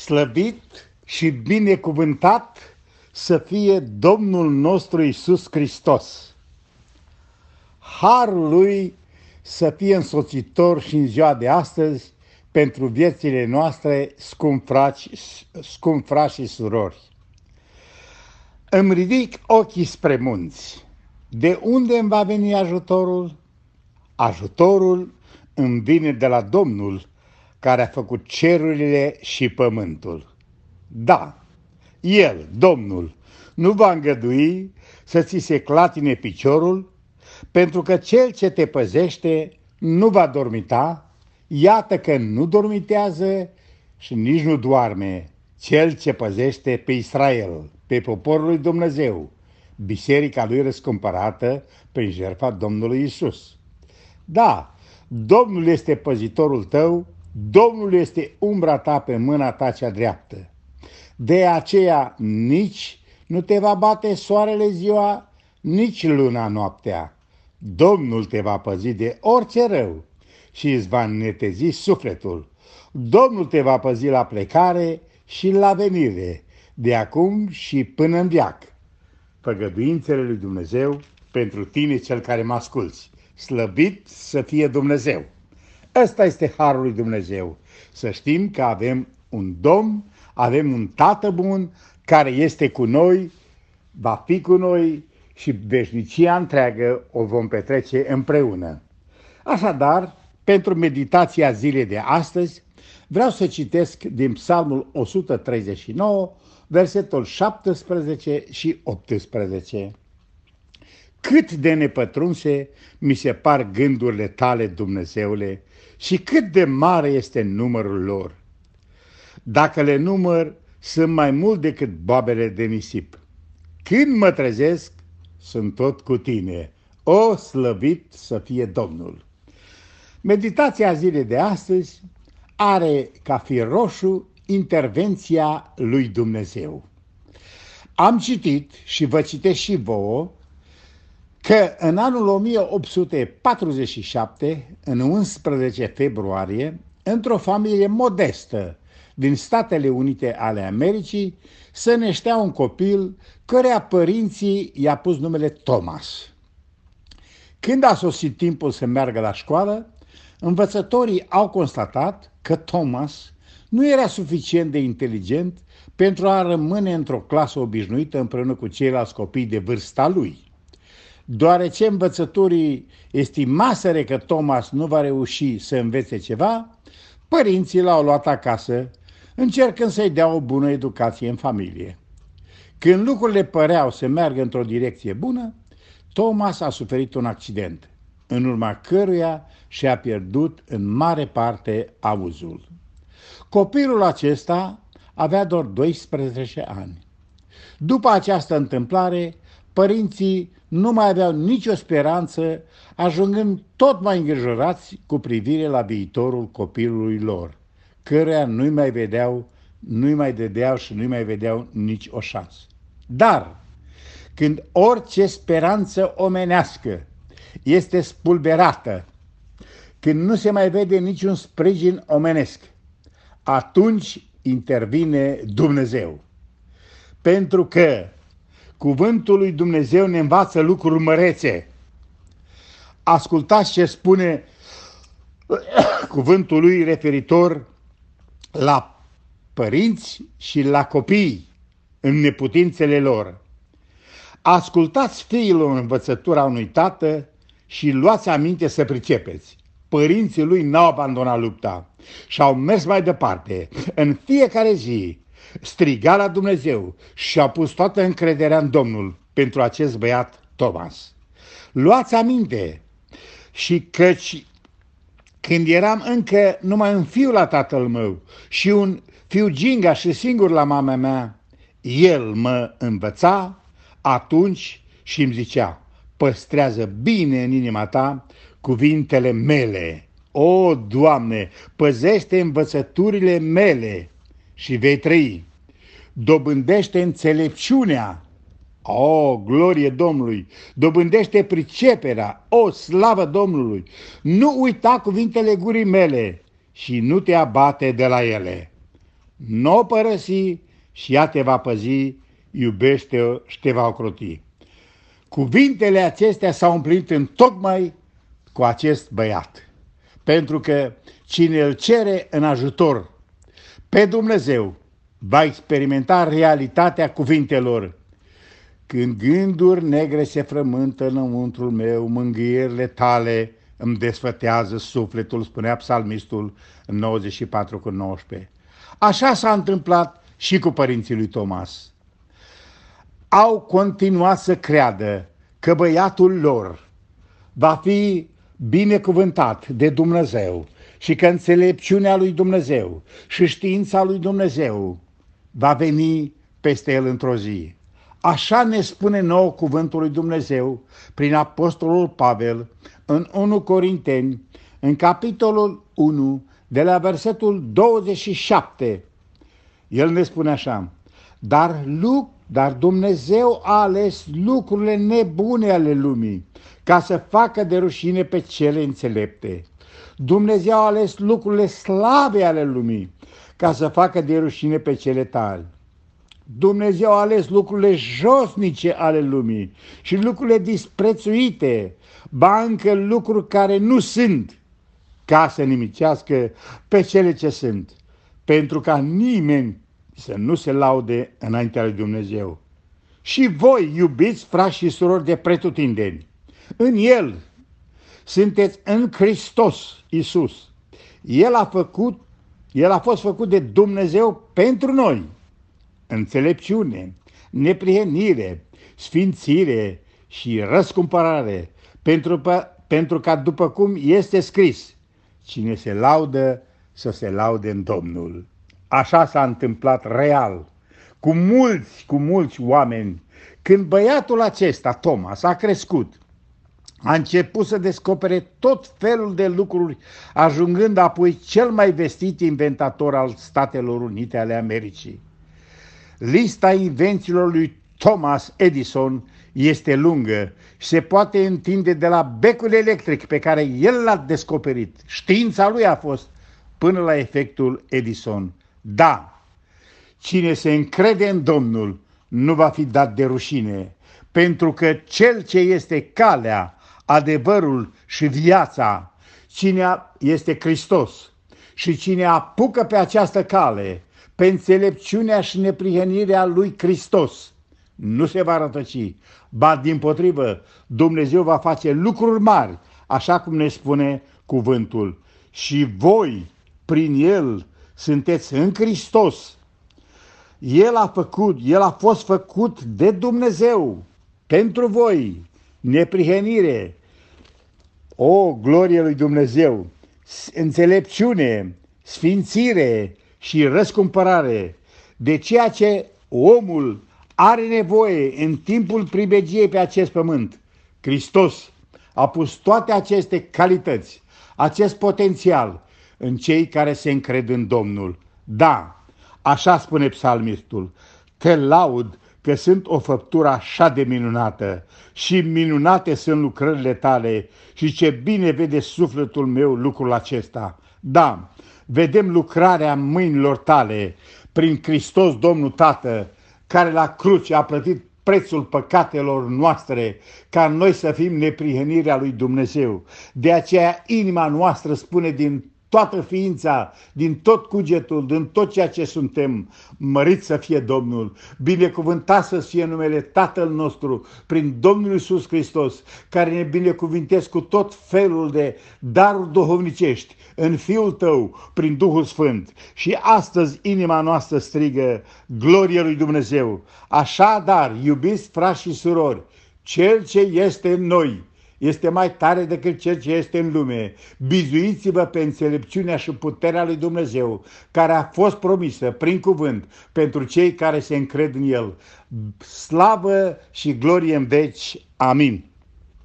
slăbit și binecuvântat să fie Domnul nostru Isus Hristos. Harul lui să fie însoțitor și în ziua de astăzi pentru viețile noastre, scump frați, scump frați și surori. Îmi ridic ochii spre munți. De unde îmi va veni ajutorul? Ajutorul îmi vine de la Domnul care a făcut cerurile și pământul. Da, El, Domnul, nu va îngădui să ți se clatine piciorul, pentru că cel ce te păzește nu va dormita, iată că nu dormitează și nici nu doarme cel ce păzește pe Israel, pe poporul lui Dumnezeu, biserica lui răscumpărată prin jertfa Domnului Isus. Da, Domnul este păzitorul tău, Domnul este umbra ta pe mâna ta cea dreaptă. De aceea nici nu te va bate soarele ziua, nici luna noaptea. Domnul te va păzi de orice rău și îți va netezi sufletul. Domnul te va păzi la plecare și la venire, de acum și până în viac. Făgăduințele lui Dumnezeu pentru tine cel care mă asculți. Slăbit să fie Dumnezeu! Ăsta este Harul lui Dumnezeu. Să știm că avem un Domn, avem un Tată bun care este cu noi, va fi cu noi și veșnicia întreagă o vom petrece împreună. Așadar, pentru meditația zilei de astăzi, vreau să citesc din Psalmul 139, versetul 17 și 18. Cât de nepătrunse mi se par gândurile tale, Dumnezeule, și cât de mare este numărul lor. Dacă le număr, sunt mai mult decât babele de nisip. Când mă trezesc, sunt tot cu tine. O, slăvit să fie Domnul! Meditația zilei de astăzi are ca fi roșu intervenția lui Dumnezeu. Am citit și vă citesc și vouă că în anul 1847, în 11 februarie, într-o familie modestă din Statele Unite ale Americii, se neștea un copil căreia părinții i-a pus numele Thomas. Când a sosit timpul să meargă la școală, învățătorii au constatat că Thomas nu era suficient de inteligent pentru a rămâne într-o clasă obișnuită împreună cu ceilalți copii de vârsta lui. Deoarece învățătorii estimaseră că Thomas nu va reuși să învețe ceva, părinții l-au luat acasă, încercând să-i dea o bună educație în familie. Când lucrurile păreau să meargă într-o direcție bună, Thomas a suferit un accident, în urma căruia și-a pierdut în mare parte auzul. Copilul acesta avea doar 12 ani. După această întâmplare, părinții nu mai aveau nicio speranță, ajungând tot mai îngrijorați cu privire la viitorul copilului lor, căreia nu-i mai vedeau, nu-i mai dădeau și nu-i mai vedeau nici o șansă. Dar, când orice speranță omenească este spulberată, când nu se mai vede niciun sprijin omenesc, atunci intervine Dumnezeu. Pentru că Cuvântul lui Dumnezeu ne învață lucruri mărețe. Ascultați ce spune cuvântul lui referitor la părinți și la copii în neputințele lor. Ascultați fiilor învățătura unui tată și luați aminte să pricepeți. Părinții lui n-au abandonat lupta și au mers mai departe. În fiecare zi striga la Dumnezeu și a pus toată încrederea în Domnul pentru acest băiat Thomas. Luați aminte și căci când eram încă numai un fiu la tatăl meu și un fiu ginga și singur la mama mea, el mă învăța atunci și îmi zicea, păstrează bine în inima ta cuvintele mele. O, Doamne, păzește învățăturile mele și vei trăi. Dobândește înțelepciunea, o, glorie Domnului! Dobândește priceperea, o, slavă Domnului! Nu uita cuvintele gurii mele și nu te abate de la ele. nu o părăsi și ea te va păzi, iubește-o și te va ocroti. Cuvintele acestea s-au împlinit în tocmai cu acest băiat. Pentru că cine îl cere în ajutor pe Dumnezeu va experimenta realitatea cuvintelor. Când gânduri negre se frământă înăuntrul meu, mângâierile tale îmi desfătează sufletul, spunea psalmistul în 94 cu 19. Așa s-a întâmplat și cu părinții lui Thomas. Au continuat să creadă că băiatul lor va fi binecuvântat de Dumnezeu și că înțelepciunea lui Dumnezeu și știința lui Dumnezeu va veni peste el într-o zi. Așa ne spune nou cuvântul lui Dumnezeu prin Apostolul Pavel în 1 Corinteni, în capitolul 1, de la versetul 27. El ne spune așa, dar, lu- dar Dumnezeu a ales lucrurile nebune ale lumii ca să facă de rușine pe cele înțelepte. Dumnezeu a ales lucrurile slabe ale lumii ca să facă de rușine pe cele tari. Dumnezeu a ales lucrurile josnice ale lumii și lucrurile disprețuite, ba încă lucruri care nu sunt, ca să nimicească pe cele ce sunt, pentru ca nimeni să nu se laude înaintea lui Dumnezeu. Și voi, iubiți frați și surori de pretutindeni, în El sunteți în Hristos Iisus. El a făcut, El a fost făcut de Dumnezeu pentru noi. Înțelepciune, neprihenire, sfințire și răscumpărare, pentru, pentru ca după cum este scris, cine se laudă să se laude în Domnul. Așa s-a întâmplat real, cu mulți, cu mulți oameni. Când băiatul acesta, Thomas, a crescut, a început să descopere tot felul de lucruri, ajungând apoi cel mai vestit inventator al Statelor Unite ale Americii. Lista invențiilor lui Thomas Edison este lungă și se poate întinde de la becul electric pe care el l-a descoperit. Știința lui a fost până la efectul Edison. Da, cine se încrede în Domnul nu va fi dat de rușine, pentru că cel ce este calea, adevărul și viața, cine este Hristos și cine apucă pe această cale, pe înțelepciunea și neprihănirea lui Hristos, nu se va rătăci, ba din potrivă, Dumnezeu va face lucruri mari, așa cum ne spune cuvântul. Și voi, prin El, sunteți în Hristos. El a făcut, El a fost făcut de Dumnezeu pentru voi, neprihenire, o glorie lui Dumnezeu, înțelepciune, sfințire și răscumpărare de ceea ce omul are nevoie în timpul pribegiei pe acest pământ. Hristos a pus toate aceste calități, acest potențial în cei care se încred în Domnul. Da, așa spune psalmistul, te laud că sunt o făptură așa de minunată și minunate sunt lucrările tale și ce bine vede sufletul meu lucrul acesta. Da, vedem lucrarea mâinilor tale prin Hristos Domnul Tată, care la cruce a plătit prețul păcatelor noastre, ca noi să fim neprihănirea lui Dumnezeu. De aceea inima noastră spune din toată ființa, din tot cugetul, din tot ceea ce suntem, mărit să fie Domnul, binecuvântat să fie numele Tatăl nostru, prin Domnul Iisus Hristos, care ne binecuvintezi cu tot felul de daruri duhovnicești în Fiul Tău, prin Duhul Sfânt. Și astăzi inima noastră strigă, glorie lui Dumnezeu. Așadar, iubiți frați și surori, Cel ce este în noi, este mai tare decât cel ce este în lume. Bizuiți-vă pe înțelepciunea și puterea lui Dumnezeu, care a fost promisă prin cuvânt pentru cei care se încred în El. Slavă și glorie în veci. Amin.